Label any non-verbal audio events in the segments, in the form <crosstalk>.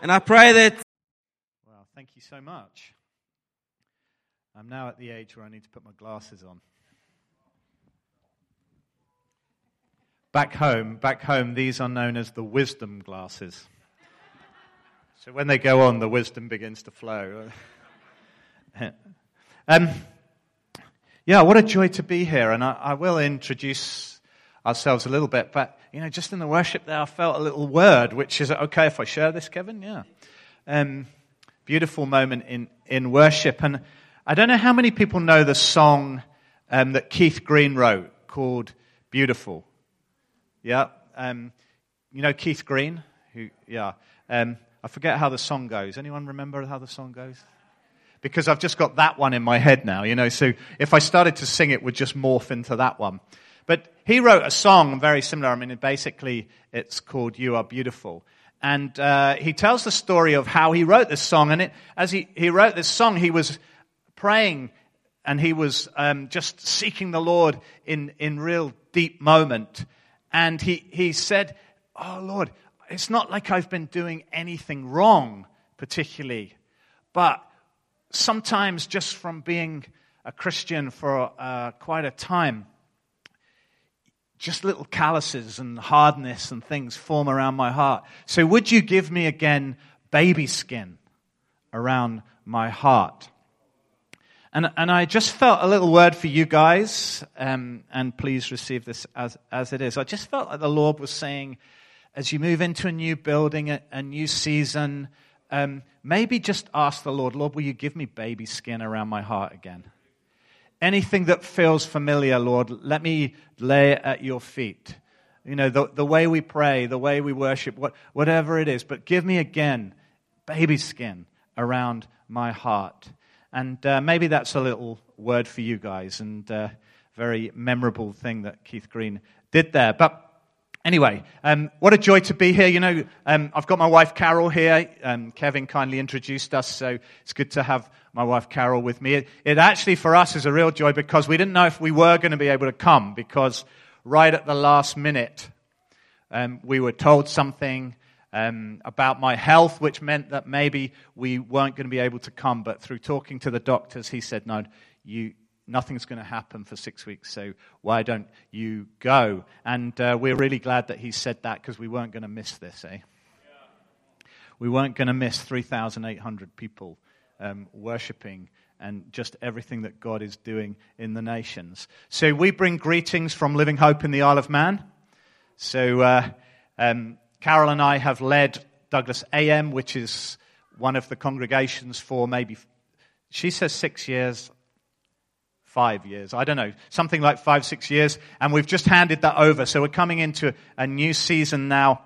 And I pray that. Well, thank you so much. I'm now at the age where I need to put my glasses on. Back home, back home, these are known as the wisdom glasses. So when they go on, the wisdom begins to flow. <laughs> um, yeah, what a joy to be here. And I, I, will introduce ourselves a little bit. But, you know, just in the worship there, I felt a little word, which is okay if I share this, Kevin? Yeah. Um, beautiful moment in, in worship. And I don't know how many people know the song um, that Keith Green wrote called Beautiful. Yeah. Um, you know Keith Green? Who, yeah. Um, I forget how the song goes. Anyone remember how the song goes? Because I've just got that one in my head now, you know, so if I started to sing it, would just morph into that one. But he wrote a song very similar. I mean, basically, it's called You Are Beautiful. And uh, he tells the story of how he wrote this song. And it, as he, he wrote this song, he was praying and he was um, just seeking the Lord in, in real deep moment. And he, he said, Oh Lord, it's not like I've been doing anything wrong, particularly, but sometimes just from being a Christian for uh, quite a time, just little calluses and hardness and things form around my heart. So, would you give me again baby skin around my heart? And, and I just felt a little word for you guys, um, and please receive this as, as it is. I just felt like the Lord was saying, as you move into a new building, a, a new season, um, maybe just ask the Lord, Lord, will you give me baby skin around my heart again? Anything that feels familiar, Lord, let me lay it at your feet. You know, the, the way we pray, the way we worship, what, whatever it is, but give me again baby skin around my heart. And uh, maybe that's a little word for you guys and uh, very memorable thing that Keith Green did there. But Anyway, um, what a joy to be here. You know, um, I've got my wife Carol here. Um, Kevin kindly introduced us, so it's good to have my wife Carol with me. It, it, actually, for us, is a real joy because we didn't know if we were going to be able to come because right at the last minute, um, we were told something um, about my health, which meant that maybe we weren't going to be able to come. But through talking to the doctors, he said, no, you, nothing's going to happen for six weeks, so why don't you go? And uh, we're really glad that he said that because we weren't going to miss this, eh? We weren't going to miss 3,800 people um, worshipping and just everything that God is doing in the nations. So we bring greetings from Living Hope in the Isle of Man. So uh, um, Carol and I have led Douglas AM, which is one of the congregations for maybe, she says six years five years. I don't know, something like five, six years. And we've just handed that over. So we're coming into a new season now.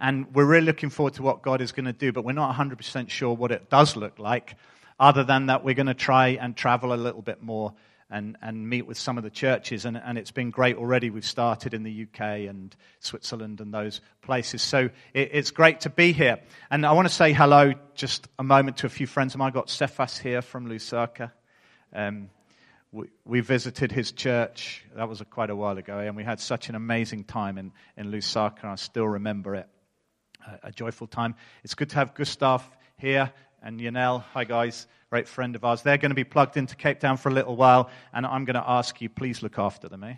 And we're really looking forward to what God is going to do, but we're not 100% sure what it does look like, other than that we're going to try and travel a little bit more and, and meet with some of the churches. And, and it's been great already. We've started in the UK and Switzerland and those places. So it, it's great to be here. And I want to say hello just a moment to a few friends of mine. I've got Cephas here from Lusaka. Um, we, visited his church. That was a, quite a while ago, and we had such an amazing time in, in Lusaka. I still remember it. A, a joyful time. It's good to have Gustav here and Yanel. Hi, guys. Great friend of ours. They're going to be plugged into Cape Town for a little while, and I'm going to ask you, please look after them, eh?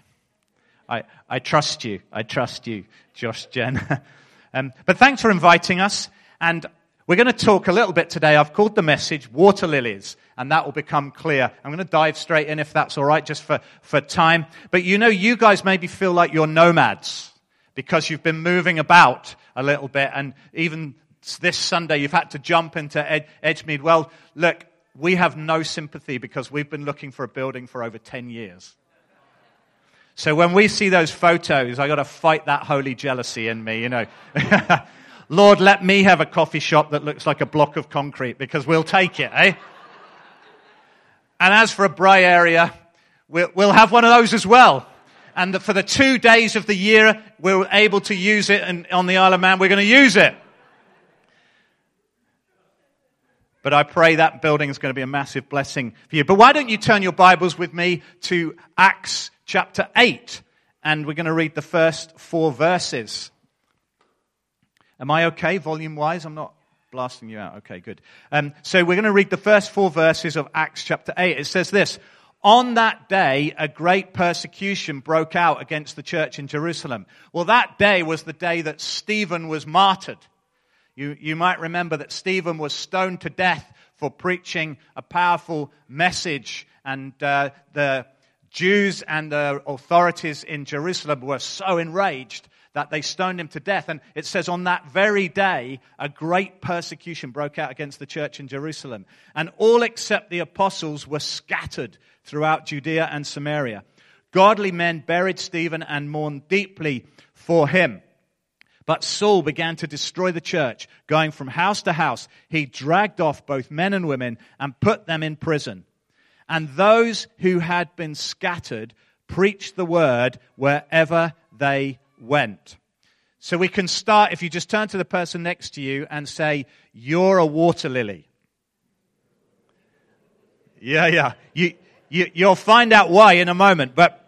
I, I trust you. I trust you, Josh, Gen. <laughs> um, but thanks for inviting us. And we're going to talk a little bit today. I've called the message Water Lilies, and that will become clear. I'm going to dive straight in if that's all right, just for, for time. But you know, you guys maybe feel like you're nomads because you've been moving about a little bit, and even this Sunday you've had to jump into Ed- Edgemead. Well, look, we have no sympathy because we've been looking for a building for over 10 years. So when we see those photos, I got to fight that holy jealousy in me, you know. <laughs> Lord, let me have a coffee shop that looks like a block of concrete because we'll take it, eh? And as for a braai area, we'll, have one of those as well. And for the two days of the year we're able to use it and on the Isle of Man, we're going to use it. But I pray that building is going to be a massive blessing for you. But why don't you turn your Bibles with me to Acts chapter 8? And we're going to read the first four verses. Am I okay volume wise? I'm not blasting you out. Okay, good. Um, so we're going to read the first four verses of Acts chapter 8. It says this On that day, a great persecution broke out against the church in Jerusalem. Well, that day was the day that Stephen was martyred. You, you might remember that Stephen was stoned to death for preaching a powerful message, and uh, the Jews and the authorities in Jerusalem were so enraged that they stoned him to death. And it says, on that very day, a great persecution broke out against the church in Jerusalem. And all except the apostles were scattered throughout Judea and Samaria. Godly men buried Stephen and mourned deeply for him. But Saul began to destroy the church, going from house to house. He dragged off both men and women and put them in prison. And those who had been scattered preached the word wherever they went. So we can start, if you just turn to the person next to you and say, You're a water lily. Yeah, yeah. You, you, you'll find out why in a moment. But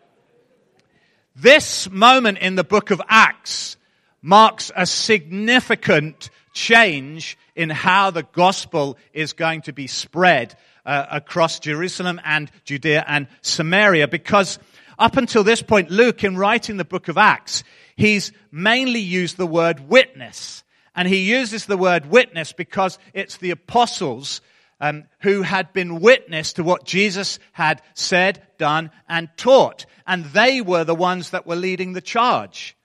this moment in the book of Acts marks a significant change in how the gospel is going to be spread uh, across Jerusalem and Judea and Samaria because up until this point, Luke, in writing the book of Acts, he's mainly used the word witness. And he uses the word witness because it's the apostles um, who had been witness to what Jesus had said, done, and taught. And they were the ones that were leading the charge.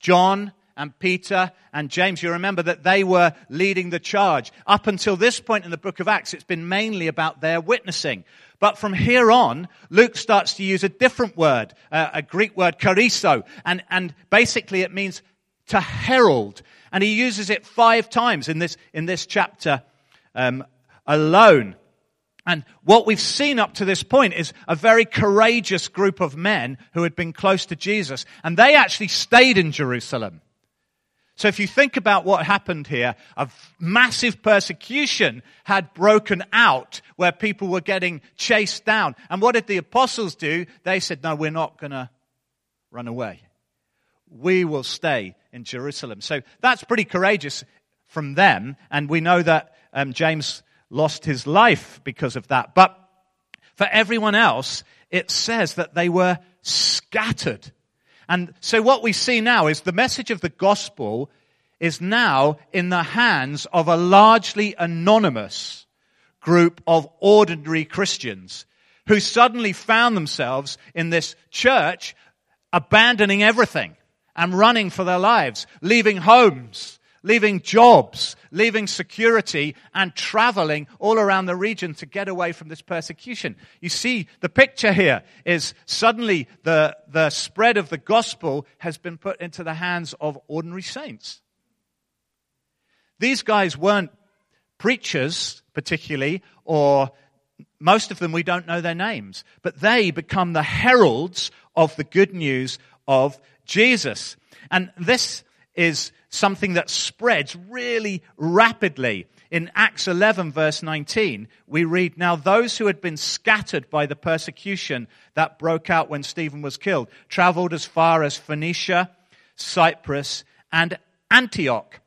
John and Peter and James, you remember that they were leading the charge. Up until this point in the book of Acts, it's been mainly about their witnessing. But from here on, Luke starts to use a different word, uh, a Greek word, kerusso, and, and basically it means to herald. And he uses it five times in this, in this chapter um, alone. And what we've seen up to this point is a very courageous group of men who had been close to Jesus. And they actually stayed in Jerusalem. So if you think about what happened here, a massive persecution had broken out where people were getting chased down. And what did the apostles do? They said, no, we're not going to run away. We will stay in Jerusalem. So that's pretty courageous from them. And we know that um, James lost his life because of that. But for everyone else, it says that they were scattered. And so what we see now is the message of the gospel is now in the hands of a largely anonymous group of ordinary Christians who suddenly found themselves in this church abandoning everything and running for their lives, leaving homes, leaving jobs, leaving security, and traveling all around the region to get away from this persecution. You see, the picture here is suddenly the, the spread of the gospel has been put into the hands of ordinary saints. These guys weren't preachers, particularly, or most of them we don't know their names, but they become the heralds of the good news of Jesus. And this is something that spreads really rapidly. In Acts 11 verse 19, we read, Now those who had been scattered by the persecution that broke out when Stephen was killed traveled as far as Phoenicia, Cyprus, and Antioch.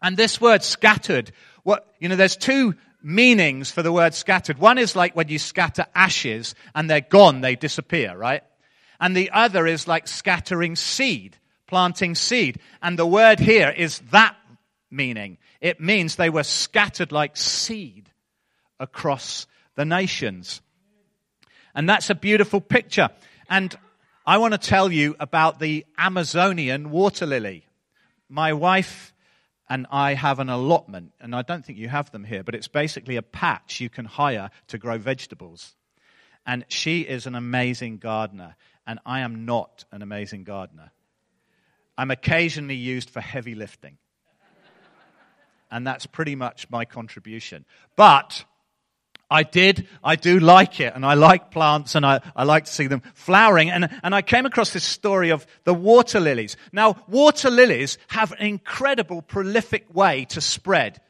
And this word scattered, what, you know, there's two meanings for the word scattered. One is like when you scatter ashes and they're gone, they disappear, right? And the other is like scattering seed planting seed. And the word here is that meaning. It means they were scattered like seed across the nations. And that's a beautiful picture. And I want to tell you about the Amazonian water lily. My wife and I have an allotment, and I don't think you have them here, but it's basically a patch you can hire to grow vegetables. And she is an amazing gardener, and I am not an amazing gardener. I'm occasionally used for heavy lifting. And that's pretty much my contribution. But I did, I do like it, and I like plants, and I, I like to see them flowering. And, and I came across this story of the water lilies. Now, water lilies have an incredible, prolific way to spread.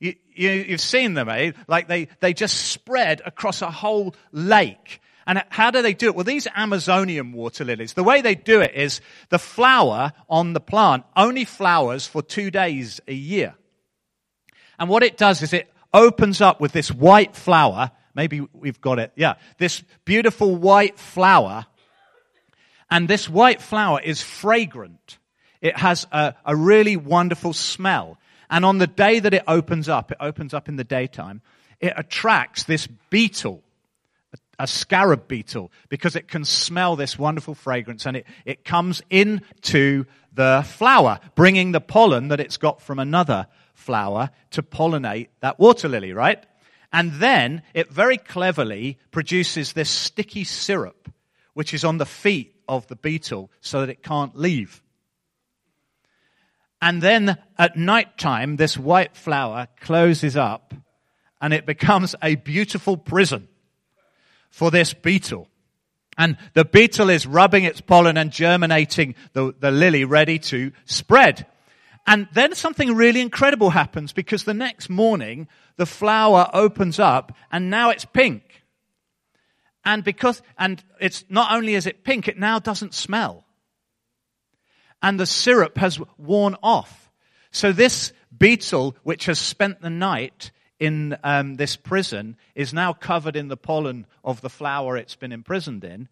You, you, have seen them, eh? Like they, they just spread across a whole lake. And how do they do it? Well, these Amazonian water lilies, the way they do it is the flower on the plant only flowers for two days a year. And what it does is it opens up with this white flower. Maybe we've got it. Yeah. This beautiful white flower. And this white flower is fragrant. It has a, a really wonderful smell. And on the day that it opens up, it opens up in the daytime, it attracts this beetle, a scarab beetle, because it can smell this wonderful fragrance and it, it comes into the flower, bringing the pollen that it's got from another flower to pollinate that water lily, right? And then it very cleverly produces this sticky syrup, which is on the feet of the beetle so that it can't leave. And then at night time, this white flower closes up and it becomes a beautiful prison for this beetle. And the beetle is rubbing its pollen and germinating the, the lily ready to spread. And then something really incredible happens because the next morning the flower opens up and now it's pink. And because, and it's not only is it pink, it now doesn't smell. And the syrup has worn off. So this beetle, which has spent the night in um, this prison, is now covered in the pollen of the flower it's been imprisoned in.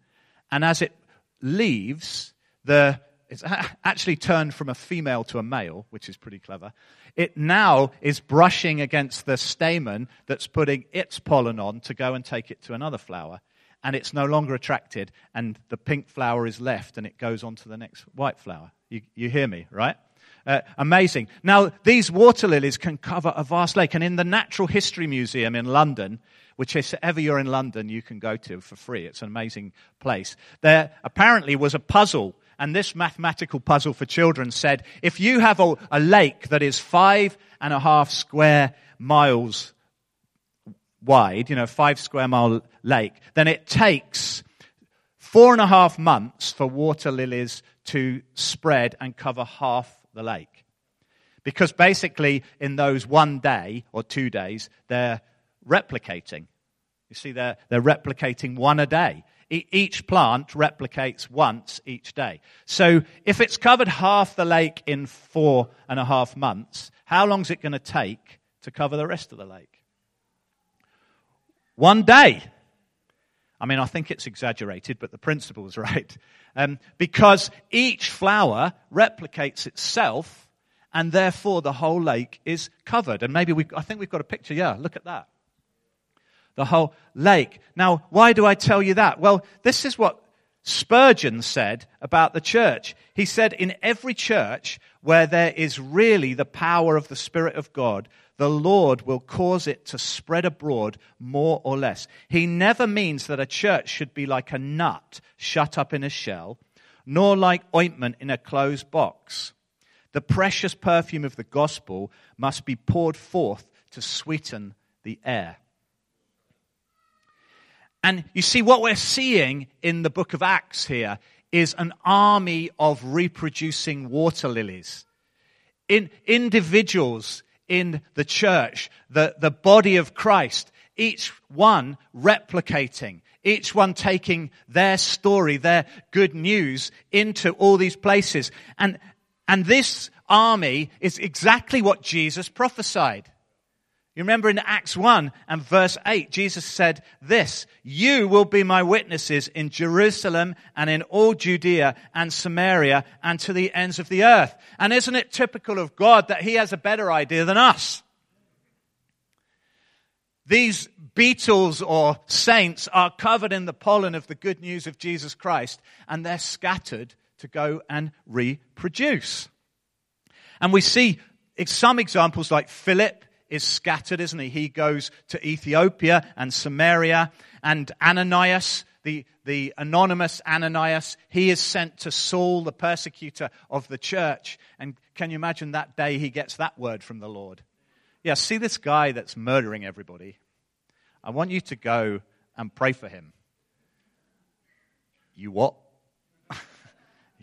And as it leaves, the it's actually turned from a female to a male, which is pretty clever. It now is brushing against the stamen that's putting its pollen on to go and take it to another flower. And it's no longer attracted, and the pink flower is left, and it goes on to the next white flower. You, you hear me, right? Uh, amazing. Now, these water lilies can cover a vast lake. And in the Natural History Museum in London, which if ever you're in London, you can go to for free. It's an amazing place. There apparently was a puzzle and this mathematical puzzle for children said, if you have a, a lake that is five and a half square miles wide, you know, five square mile lake, then it takes four and a half months for water lilies to spread and cover half the lake. Because basically, in those one day or two days, they're replicating. You see, they're, they're replicating one a day. Each plant replicates once each day. So if it's covered half the lake in four and a half months, how long is it going to take to cover the rest of the lake? One day. I mean, I think it's exaggerated, but the principle is <laughs> right. Um, because each flower replicates itself, and therefore the whole lake is covered. And maybe we, I think we've got a picture. Yeah, look at that the whole lake. Now, why do I tell you that? Well, this is what Spurgeon said about the church. He said, in every church where there is really the power of the Spirit of God, the Lord will cause it to spread abroad more or less. He never means that a church should be like a nut shut up in a shell, nor like ointment in a closed box. The precious perfume of the gospel must be poured forth to sweeten the air. And you see, what we're seeing in the book of Acts here is an army of reproducing water lilies. In individuals in the church, the, the body of Christ, each one replicating, each one taking their story, their good news into all these places. And, and this army is exactly what Jesus prophesied. You remember in Acts 1 and verse 8, Jesus said this, You will be my witnesses in Jerusalem and in all Judea and Samaria and to the ends of the earth. And isn't it typical of God that he has a better idea than us? These beetles or saints are covered in the pollen of the good news of Jesus Christ and they're scattered to go and reproduce. And we see some examples like Philip is scattered, isn't he? He goes to Ethiopia and Samaria, and Ananias, the, the anonymous Ananias, he is sent to Saul, the persecutor of the church. And can you imagine that day he gets that word from the Lord? Yeah, see this guy that's murdering everybody? I want you to go and pray for him. You what? <laughs>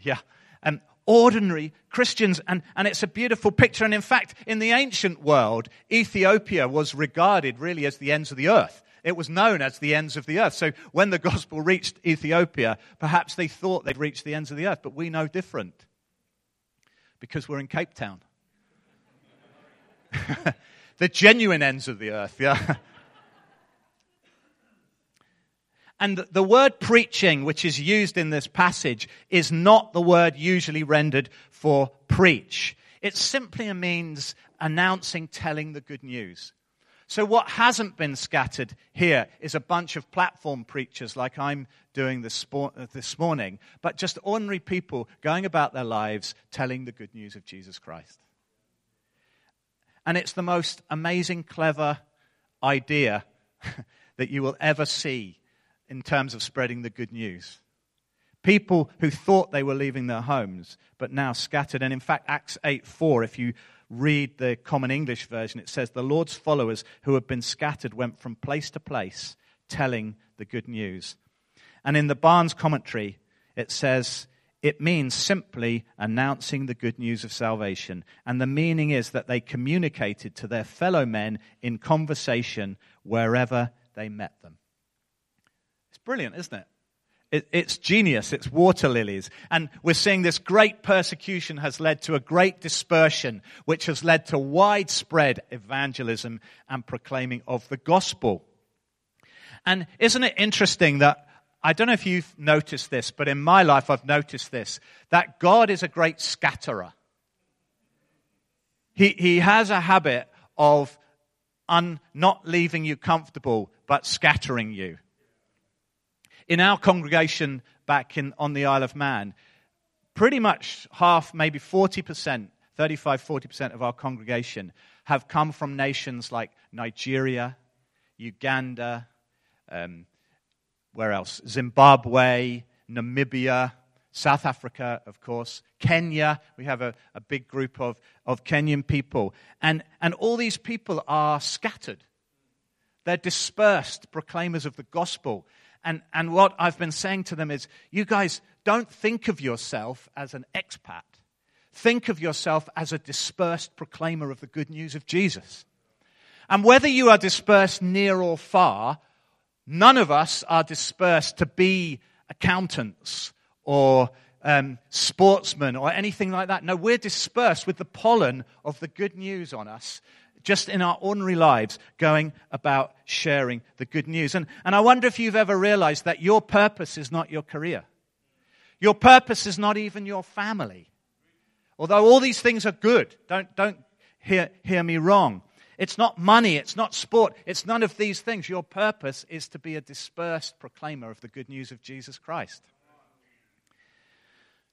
yeah. And ordinary Christians. And, and it's a beautiful picture. And in fact, in the ancient world, Ethiopia was regarded really as the ends of the earth. It was known as the ends of the earth. So when the gospel reached Ethiopia, perhaps they thought they'd reached the ends of the earth, but we know different because we're in Cape Town. <laughs> the genuine ends of the earth, yeah. And the word preaching, which is used in this passage, is not the word usually rendered for preach. It simply a means announcing, telling the good news. So, what hasn't been scattered here is a bunch of platform preachers like I'm doing this, uh, this morning, but just ordinary people going about their lives telling the good news of Jesus Christ. And it's the most amazing, clever idea <laughs> that you will ever see in terms of spreading the good news. People who thought they were leaving their homes, but now scattered. And in fact, Acts 8 4, if you read the Common English version, it says, The Lord's followers who had been scattered went from place to place telling the good news. And in the Barnes commentary, it says, it means simply announcing the good news of salvation. And the meaning is that they communicated to their fellow men in conversation wherever they met them brilliant, isn't it? it? It's genius. It's water lilies. And we're seeing this great persecution has led to a great dispersion, which has led to widespread evangelism and proclaiming of the gospel. And isn't it interesting that I don't know if you've noticed this, but in my life I've noticed this that God is a great scatterer. He, he has a habit of un, not leaving you comfortable, but scattering you in our congregation back in, on the Isle of Man, pretty much half, maybe 40%, 35, 40% of our congregation have come from nations like Nigeria, Uganda, um, where else? Zimbabwe, Namibia, South Africa, of course, Kenya. We have a, a big group of, of Kenyan people. And, and all these people are scattered. They're dispersed proclaimers of the gospel. And, and what I've been saying to them is, you guys don't think of yourself as an expat. Think of yourself as a dispersed proclaimer of the good news of Jesus. And whether you are dispersed near or far, none of us are dispersed to be accountants or um, sportsmen or anything like that. No, we're dispersed with the pollen of the good news on us just in our ordinary lives, going about sharing the good news. And, and I wonder if you've ever realized that your purpose is not your career. Your purpose is not even your family. Although all these things are good, don't, don't hear, hear me wrong. It's not money, it's not sport, it's none of these things. Your purpose is to be a dispersed proclaimer of the good news of Jesus Christ.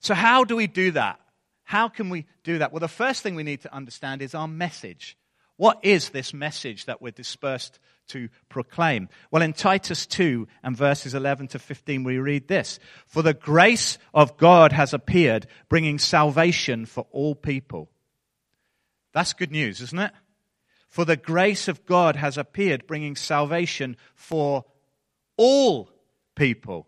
So, how do we do that? How can we do that? Well, the first thing we need to understand is our message. What is this message that we're dispersed to proclaim? Well, in Titus 2 and verses 11 to 15, we read this For the grace of God has appeared, bringing salvation for all people. That's good news, isn't it? For the grace of God has appeared, bringing salvation for all people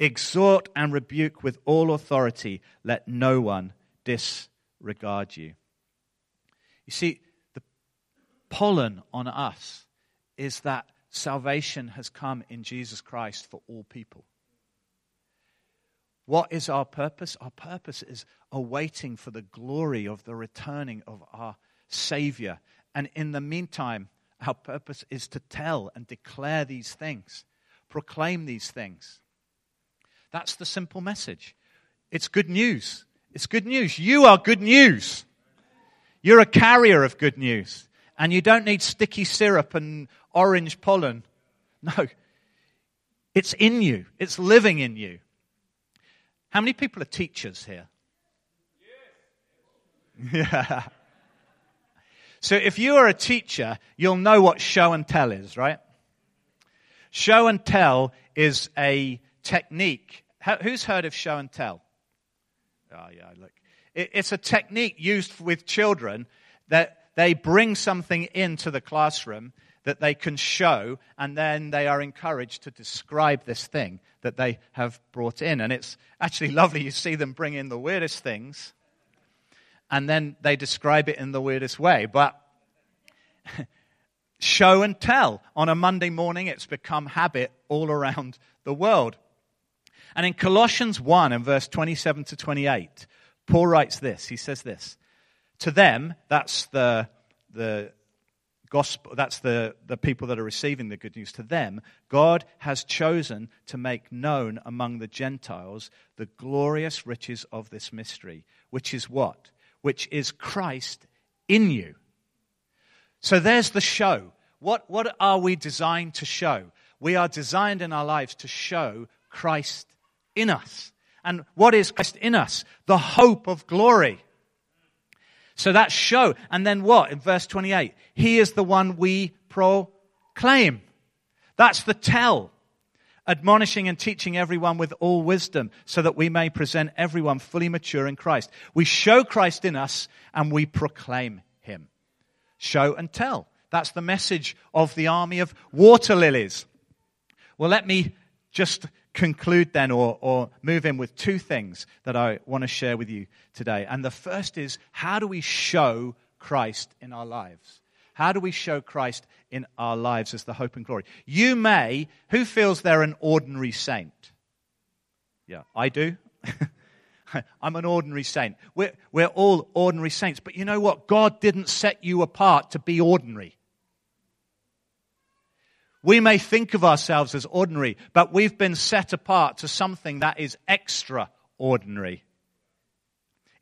Exhort and rebuke with all authority. Let no one disregard you. You see, the pollen on us is that salvation has come in Jesus Christ for all people. What is our purpose? Our purpose is awaiting for the glory of the returning of our Savior. And in the meantime, our purpose is to tell and declare these things, proclaim these things. That's the simple message. It's good news. It's good news. You are good news. You're a carrier of good news. And you don't need sticky syrup and orange pollen. <laughs> No. It's in you, it's living in you. How many people are teachers here? <laughs> Yeah. So if you are a teacher, you'll know what show and tell is, right? Show and tell is a technique who's heard of show and tell? Oh, yeah, look. it's a technique used with children that they bring something into the classroom that they can show, and then they are encouraged to describe this thing that they have brought in. And it's actually <laughs> lovely. You see them bring in the weirdest things, and then they describe it in the weirdest way. But <laughs> show and tell. On a Monday morning, it's become habit all around the world. And in Colossians 1 and verse 27 to 28, Paul writes this. He says this To them, that's the, the gospel, that's the, the people that are receiving the good news. To them, God has chosen to make known among the Gentiles the glorious riches of this mystery, which is what? Which is Christ in you. So there's the show. What, what are we designed to show? We are designed in our lives to show Christ in us. And what is Christ in us? The hope of glory. So that show. And then what? In verse 28, He is the one we proclaim. That's the tell. Admonishing and teaching everyone with all wisdom so that we may present everyone fully mature in Christ. We show Christ in us and we proclaim Him. Show and tell. That's the message of the army of water lilies. Well, let me just conclude then or, or move in with two things that I want to share with you today. And the first is how do we show Christ in our lives? How do we show Christ in our lives as the hope and glory? You may, who feels they're an ordinary saint? Yeah, I do. <laughs> I'm an ordinary saint. We're, we're all ordinary saints. But you know what? God didn't set you apart to be ordinary. We may think of ourselves as ordinary, but we've been set apart to something that is extraordinary.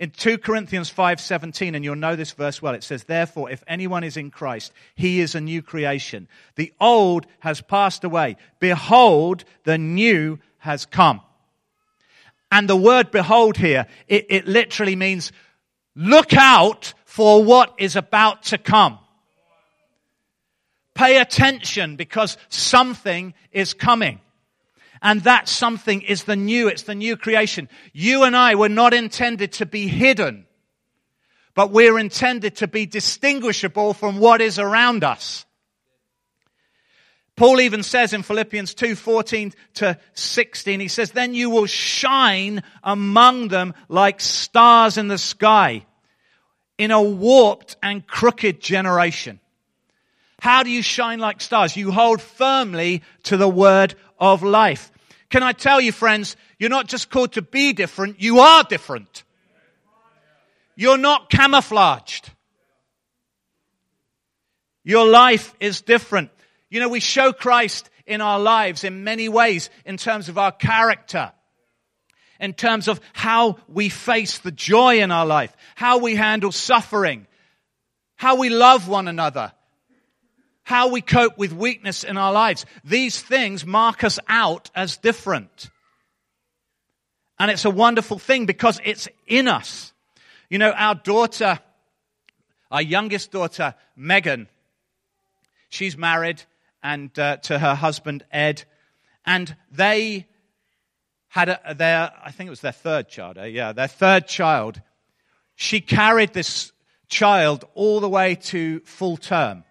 In 2 Corinthians 5:17 and you'll know this verse well it says therefore if anyone is in Christ he is a new creation. The old has passed away. Behold the new has come. And the word behold here it, it literally means look out for what is about to come Pay attention because something is coming. And that something is the new. It's the new creation. You and I were not intended to be hidden, but we're intended to be distinguishable from what is around us. Paul even says in Philippians 2 14 to 16, he says, Then you will shine among them like stars in the sky in a warped and crooked generation. How do you shine like stars? You hold firmly to the word of life. Can I tell you, friends, you're not just called to be different, you are different. You're not camouflaged. Your life is different. You know, we show Christ in our lives in many ways in terms of our character, in terms of how we face the joy in our life, how we handle suffering, how we love one another, how we cope with weakness in our lives. These things mark us out as different. And it's a wonderful thing because it's in us. You know, our daughter, our youngest daughter, Megan, she's married and uh, to her husband, Ed, and they had a, their, I think it was their third child, eh? yeah, their third child. She carried this child all the way to full term.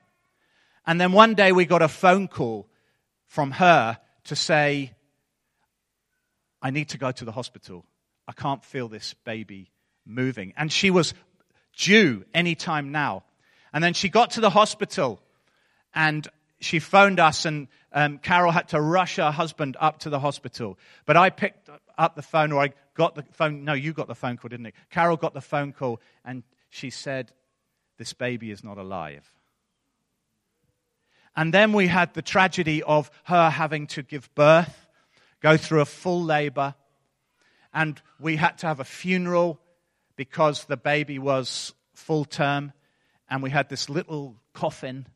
And then one day we got a phone call from her to say, I need to go to the hospital. I can't feel this baby moving. And she was due any time now. And then she got to the hospital and she phoned us, and um, Carol had to rush her husband up to the hospital. But I picked up the phone, or I got the phone. No, you got the phone call, didn't it? Carol got the phone call, and she said, This baby is not alive. And then we had the tragedy of her having to give birth, go through a full labor, and we had to have a funeral because the baby was full term, and we had this little coffin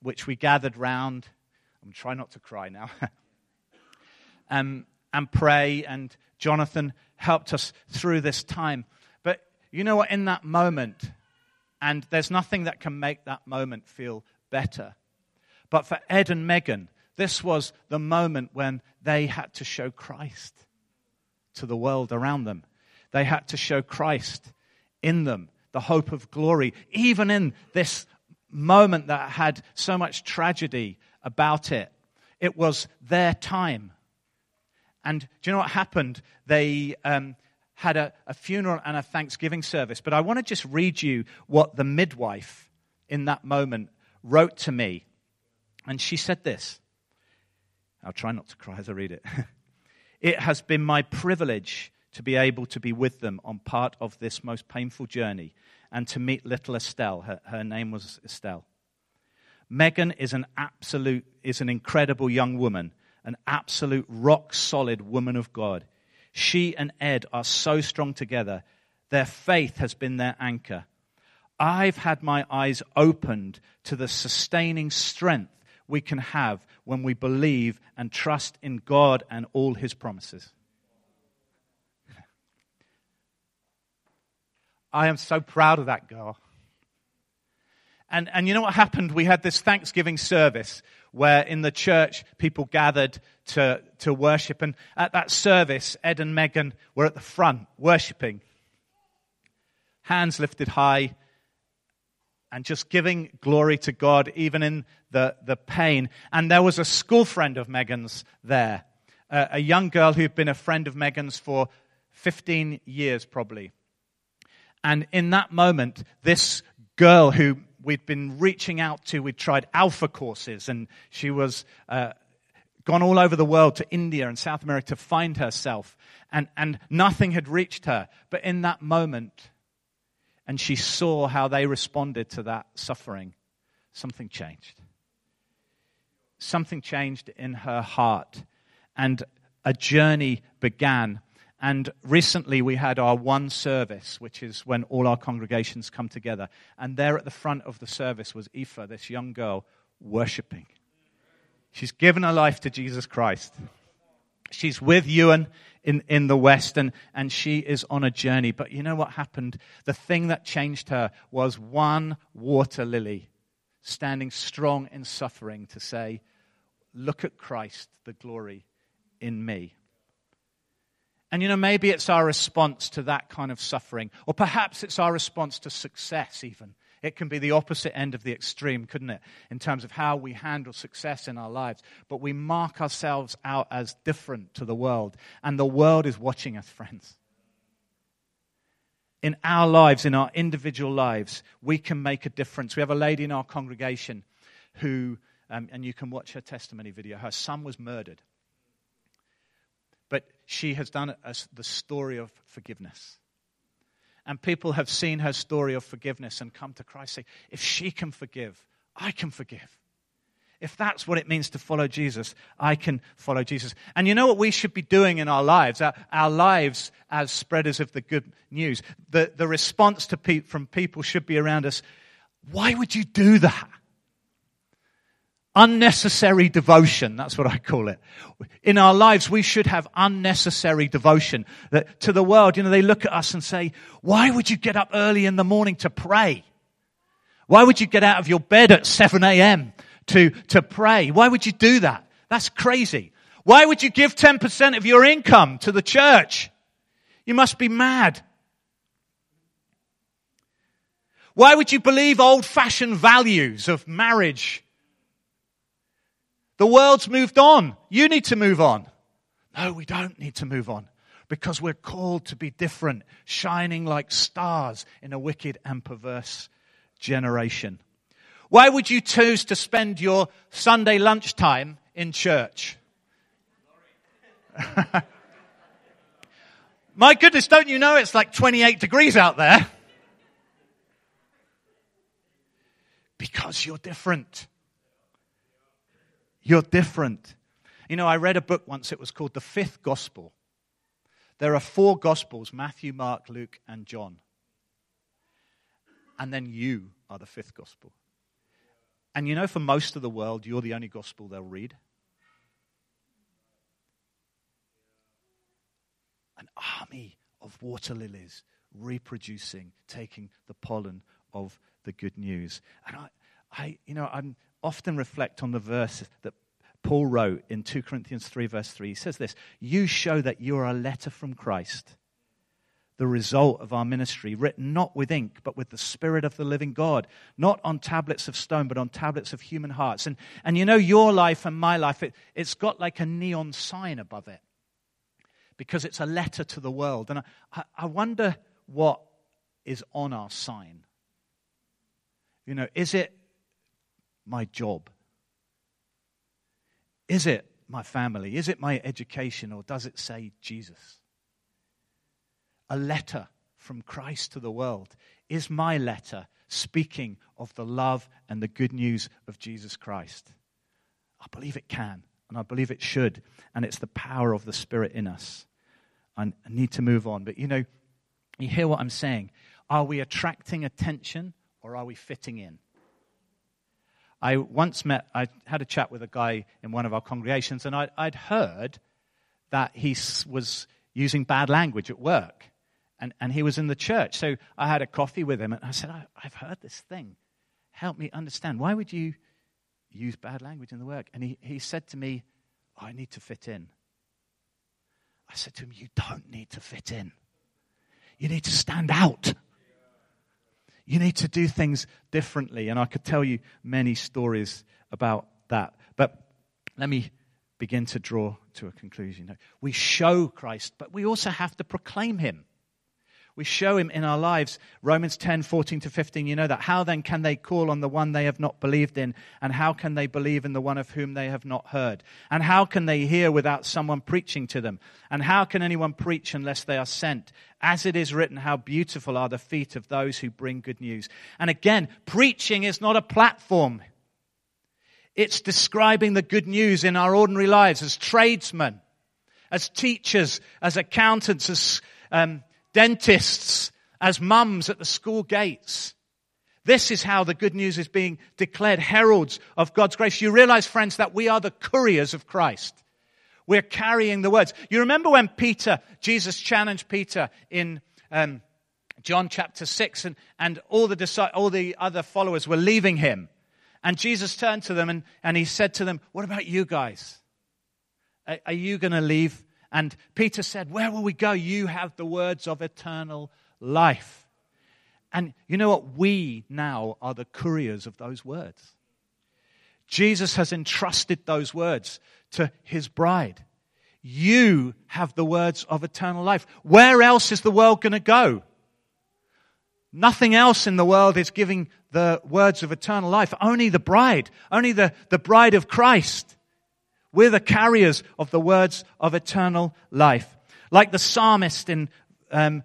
which we gathered round. I'm trying not to cry now. <laughs> um, and pray, and Jonathan helped us through this time. But you know what? In that moment, and there's nothing that can make that moment feel better but for Ed and Megan, this was the moment when they had to show Christ to the world around them. They had to show Christ in them. the hope of glory, even in this moment that had so much tragedy about it. It was their time. And do you know what happened? They um, had a, a funeral and a Thanksgiving service. But I want to just read you what the midwife in that moment wrote to me. And she said this. I'll try not to cry as I read it. <laughs> it has been my privilege to be able to be with them on part of this most painful journey and to meet little Estelle. Her, her name was Estelle. Megan is an absolute, is an incredible young woman, an absolute rock solid woman of God. She and Ed are so strong together. Their faith has been their anchor. I've had my eyes opened to the sustaining strength we can have when we believe and trust in God and all his promises. I am so proud of that girl. And, and you know what happened? We had this Thanksgiving service where in the church people gathered to, to worship. And at that service, Ed and Megan were at the front worshiping, hands lifted high, and just giving glory to God, even in the, the pain. And there was a school friend of Megan's there, a young girl who'd been a friend of Megan's for 15 years, probably. And in that moment, this girl who we'd been reaching out to, we'd tried alpha courses, and she was uh, gone all over the world to India and South America to find herself, and, and nothing had reached her. But in that moment, and she saw how they responded to that suffering, something changed. Something changed in her heart, and a journey began and recently we had our one service, which is when all our congregations come together. And there at the front of the service was Aoife, this young girl, worshiping. She's given her life to Jesus Christ. She's with Ewan in, in the West, and, and she is on a journey. But you know what happened? The thing that changed her was one water lily standing strong in suffering to say, Look at Christ, the glory in me. And you know, maybe it's our response to that kind of suffering, or perhaps it's our response to success, even. It can be the opposite end of the extreme, couldn't it? In terms of how we handle success in our lives. But we mark ourselves out as different to the world. And the world is watching us, <laughs> friends. In our lives, in our individual lives, we can make a difference. We have a lady in our congregation who, um, and you can watch her testimony video, her son was murdered but she has done as the story of forgiveness. And people have seen her story of forgiveness and come to Christ say, if she can forgive, I can forgive. If that's what it means to follow Jesus, I can follow Jesus. And you know what we should be doing in our lives, our, our lives as spreaders of the good news? The, the response to pe- from people should be around us why would you do that? Unnecessary devotion, that's what I call it. In our lives, we should have unnecessary devotion. That to the world, you know, they look at us and say, why would you get up early in the morning to pray? Why would you get out of your bed at 7 a.m. to, to pray? Why would you do that? That's crazy. Why would you give 10% of your income to the church? You must be mad. Why would you believe old fashioned values of marriage the world's moved on. You need to move on. No, we don't need to move on because we're called to be different, shining like stars in a wicked and perverse generation. Why would you choose to spend your Sunday lunchtime in church? <laughs> My goodness, don't you know it's like 28 degrees out there? Because you're different. You're different. You know, I read a book once, it was called The Fifth Gospel. There are four Gospels Matthew, Mark, Luke, and John. And then you are the fifth Gospel. And you know, for most of the world, you're the only Gospel they'll read. An army of water lilies reproducing, taking the pollen of the good news. And I, I you know, I'm often reflect on the verse that Paul wrote in 2 Corinthians 3, verse 3. He says this You show that you are a letter from Christ, the result of our ministry, written not with ink, but with the Spirit of the living God, not on tablets of stone, but on tablets of human hearts. And, and you know, your life and my life, it, it's got like a neon sign above it because it's a letter to the world. And I, I wonder what is on our sign. You know, is it my job? Is it my family? Is it my education? Or does it say Jesus? a letter from Christ to the world? Is my letter speaking of the love and the good news of Jesus Christ? I believe it can, and I believe it should, and it's the power of the Spirit in us. I need to move on, but you know, you hear what I'm saying? Are we attracting attention or are we fitting in? I once met, I had a chat with a guy in one of our congregations, and I'd, I'd heard that he was using bad language at work and, and he was in the church. So I had a coffee with him, and I said, I, I've heard this thing. Help me understand. Why would you use bad language in the work? And he, he said to me, oh, I need to fit in. I said to him, You don't need to fit in. You need to stand out. You need to do things differently. And I could tell you many stories about that. But let me begin to draw to a conclusion. We show Christ, but we also have to proclaim him. We show him in our lives. Romans 10, 14 to 15, you know that. How then can they call on the one they have not believed in? And how can they believe in the one of whom they have not heard? And how can they hear without someone preaching to them? And how can anyone preach unless they are sent? As it is written, how beautiful are the feet of those who bring good news. And again, preaching is not a platform. It's describing the good news in our ordinary lives as tradesmen, as teachers, as accountants, as um, dentists, as mums at the school gates. This is how the good news is being declared, heralds of God's grace. You realize, friends, that we are the couriers of Christ. We're carrying the words. You remember when Peter, Jesus challenged Peter in um, John chapter 6, and, and all, the, all the other followers were leaving him. And Jesus turned to them and, and he said to them, What about you guys? Are, are you going to leave and Peter said, Where will we go? You have the words of eternal life. And you know what? We now are the couriers of those words. Jesus has entrusted those words to his bride. You have the words of eternal life. Where else is the world going to go? Nothing else in the world is giving the words of eternal life. Only the bride, only the, the bride of Christ. We're the carriers of the words of eternal life. Like the psalmist in um,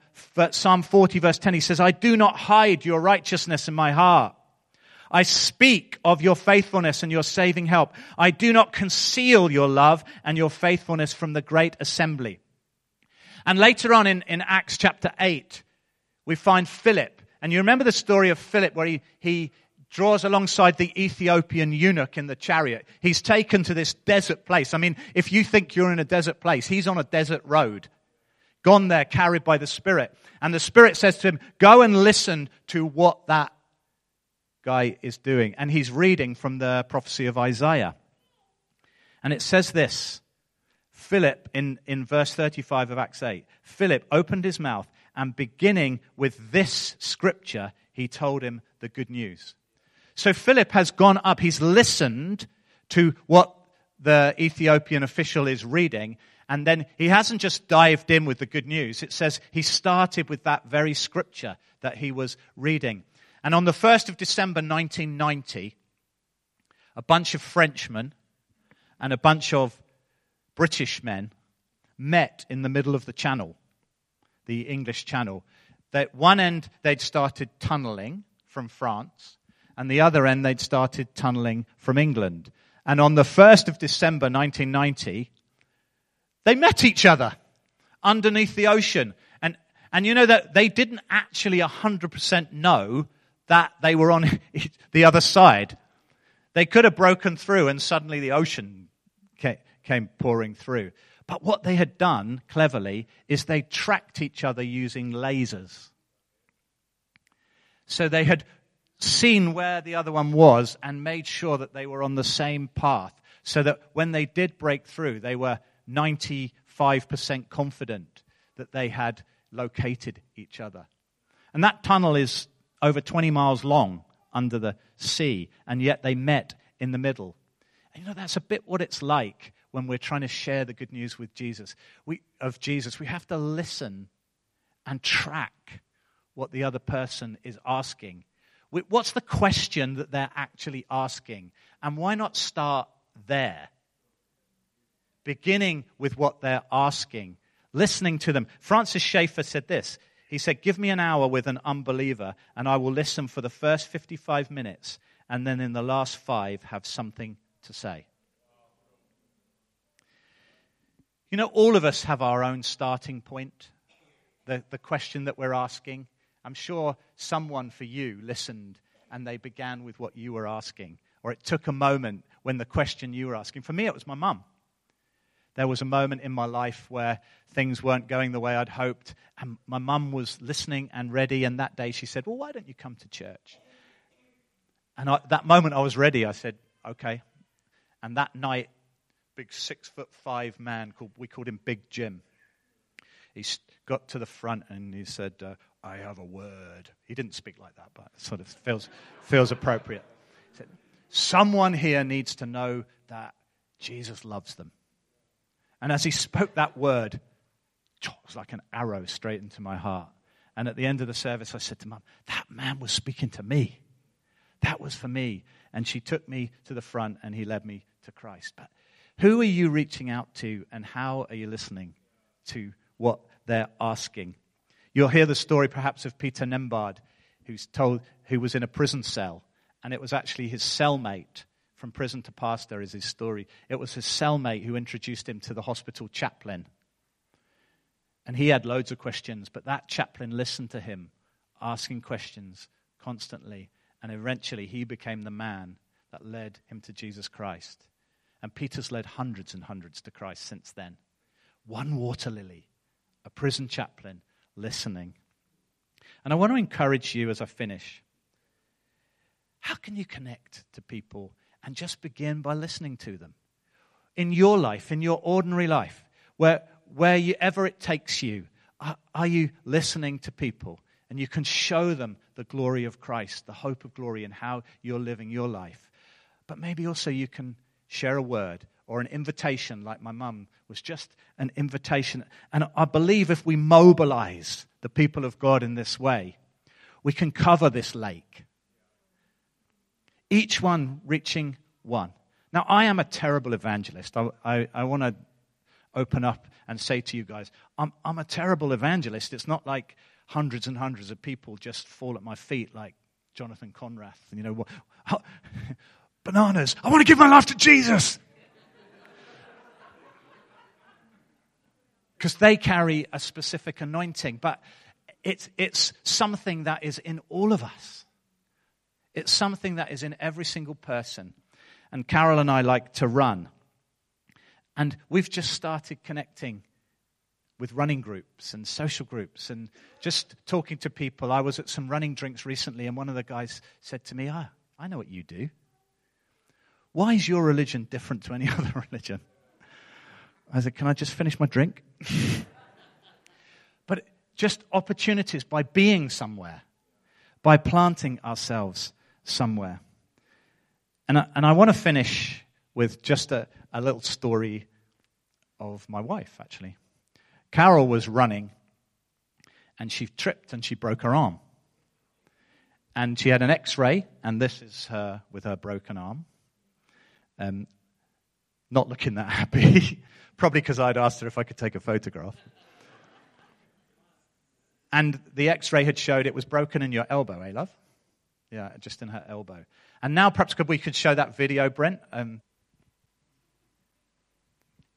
Psalm 40, verse 10, he says, I do not hide your righteousness in my heart. I speak of your faithfulness and your saving help. I do not conceal your love and your faithfulness from the great assembly. And later on in, in Acts chapter 8, we find Philip. And you remember the story of Philip where he, he draws alongside the Ethiopian eunuch in the chariot. He's taken to this desert place. I mean, if you think you're in a desert place, he's on a desert road, gone there, carried by the Spirit. And the Spirit says to him, Go and listen to what that guy is doing. And he's reading from the prophecy of Isaiah. And it says this Philip, in, in verse 35 of Acts 8, Philip opened his mouth and beginning with this scripture, he told him the good news. So Philip has gone up, he's listened to what the Ethiopian official is reading, and then he hasn't just dived in with the good news. It says he started with that very scripture that he was reading. And on the 1st of December 1990, a bunch of Frenchmen and a bunch of British men met in the middle of the channel, the English channel. At one end, they'd started tunneling from France, and the other end they'd started tunneling from England. And on the 1st of December 1990, they met each other underneath the ocean. And, and you know that they didn't actually 100% know that they were on <laughs> the other side. They could have broken through and suddenly the ocean came pouring through. But what they had done cleverly is they tracked each other using lasers. So they had seen where the other one was and made sure that they were on the same path so that when they did break through, they were 95% confident that they had located each other. And that tunnel is over 20 miles long under the sea, and yet they met in the middle. And you know, that's a bit what it's like when we're trying to share the good news with Jesus. We, of Jesus, we have to listen and track what the other person is asking. What's the question that they're actually asking? And why not start there? Beginning with what they're asking, listening to them. Francis Schaeffer said this. He said, Give me an hour with an unbeliever, and I will listen for the first 55 minutes, and then in the last five, have something to say. You know, all of us have our own starting point, the, the question that we're asking. I'm sure someone for you listened and they began with what you were asking, or it took a moment when the question you were asking. For me, it was my mum. There was a moment in my life where things weren't going the way I'd hoped, and my mum was listening and ready. And that day she said, Well, why don't you come to church? And I, that moment I was ready. I said, Okay. And that night, big six foot five man called we called him Big Jim. He got to the front and he said, uh, I have a word. He didn't speak like that, but it sort of feels, feels appropriate. He said, Someone here needs to know that Jesus loves them. And as he spoke that word, it was like an arrow straight into my heart. And at the end of the service, I said to Mum, That man was speaking to me. That was for me. And she took me to the front and he led me to Christ. But who are you reaching out to and how are you listening to what they're asking? You'll hear the story perhaps of Peter Nembard, who's told, who was in a prison cell, and it was actually his cellmate from prison to pastor is his story. It was his cellmate who introduced him to the hospital chaplain. And he had loads of questions, but that chaplain listened to him, asking questions constantly, and eventually he became the man that led him to Jesus Christ. And Peter's led hundreds and hundreds to Christ since then. One water lily, a prison chaplain, listening. And I want to encourage you as I finish. How can you connect to people and just begin by listening to them? In your life, in your ordinary life, where, wherever it takes you, are, are you listening to people? And you can show them the glory of Christ, the hope of glory, and how you're living your life. But maybe also you can share a word or an invitation, like my mum was just an invitation. And I believe if we mobilize the people of God in this way, we can cover this lake. Each one reaching one. Now, I am a terrible evangelist. I, I, I want to open up and say to you guys, I'm, I'm a terrible evangelist. It's not like hundreds and hundreds of people just fall at my feet like Jonathan Conrathe. And you know, what, <laughs> bananas. I want to give my life to Jesus. Because they carry a specific anointing. But it's, it's something that is in all of us, it's something that is in every single person. And Carol and I like to run. And we've just started connecting with running groups and social groups and just talking to people. I was at some running drinks recently, and one of the guys said to me, ah, I know what you do. Why is your religion different to any <laughs> other religion? I said, Can I just finish my drink? <laughs> but just opportunities by being somewhere, by planting ourselves somewhere. And I, and I want to finish with just a, a little story of my wife, actually. Carol was running and she tripped and she broke her arm. And she had an x ray, and this is her with her broken arm. Um, not looking that <laughs> happy. Probably because I'd asked her if I could take a photograph. And the x ray had showed it was broken in your elbow, eh, love? Yeah, just in her elbow. And now perhaps could we could show that video, Brent? Um,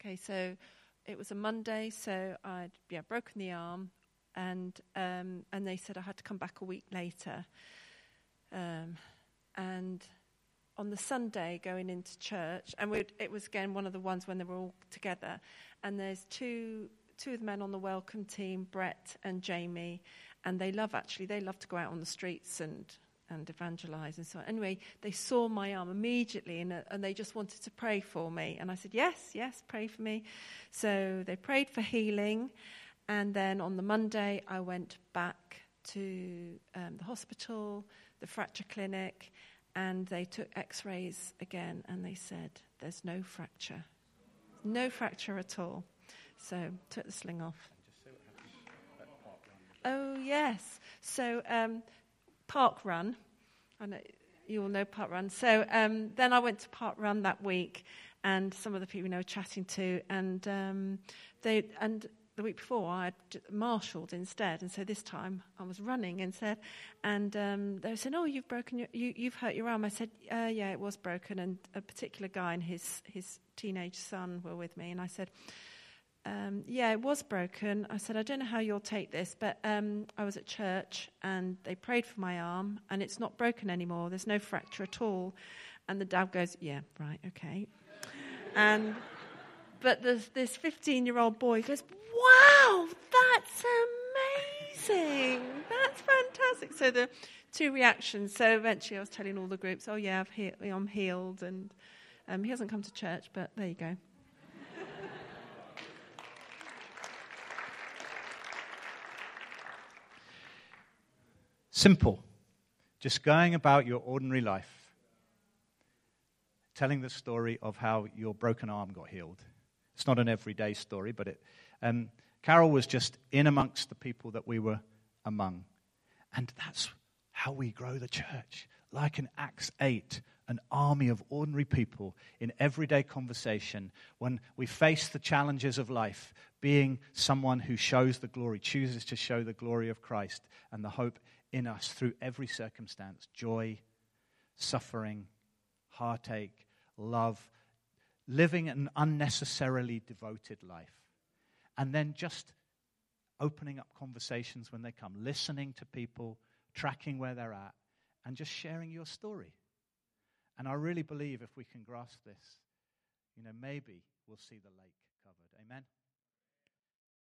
okay, so it was a Monday, so I'd yeah, broken the arm, and, um, and they said I had to come back a week later. Um, and on the Sunday going into church, and it was again one of the ones when they were all together, and there's two two of the men on the welcome team, Brett and Jamie, and they love actually they love to go out on the streets and and evangelize and so on. Anyway, they saw my arm immediately and, uh, and they just wanted to pray for me. And I said, Yes, yes, pray for me. So they prayed for healing. And then on the Monday, I went back to um, the hospital, the fracture clinic, and they took x rays again and they said, There's no fracture. No fracture at all. So took the sling off. Oh, yes. So, um, Park Run. I know you all know Park Run. So um, then I went to Park Run that week, and some of the people you know chatting to, and um, they and the week before I marshalled instead, and so this time I was running instead, and um, they said, "Oh, you've broken your, you, you've hurt your arm." I said, uh, "Yeah, it was broken," and a particular guy and his his teenage son were with me, and I said, um, yeah, it was broken. I said, I don't know how you'll take this, but um, I was at church and they prayed for my arm and it's not broken anymore. There's no fracture at all. And the dad goes, Yeah, right, okay. and but this 15 year old boy goes, Wow, that's amazing. That's fantastic. So the two reactions. So eventually I was telling all the groups, Oh, yeah, I've he- I'm healed. And um, he hasn't come to church, but there you go. Simple. Just going about your ordinary life, telling the story of how your broken arm got healed. It's not an everyday story, but it. Um, Carol was just in amongst the people that we were among. And that's how we grow the church. Like in Acts 8, an army of ordinary people in everyday conversation when we face the challenges of life, being someone who shows the glory, chooses to show the glory of Christ and the hope in us through every circumstance joy, suffering, heartache, love, living an unnecessarily devoted life. And then just opening up conversations when they come, listening to people, tracking where they're at, and just sharing your story. And I really believe if we can grasp this, you know, maybe we'll see the lake covered. Amen.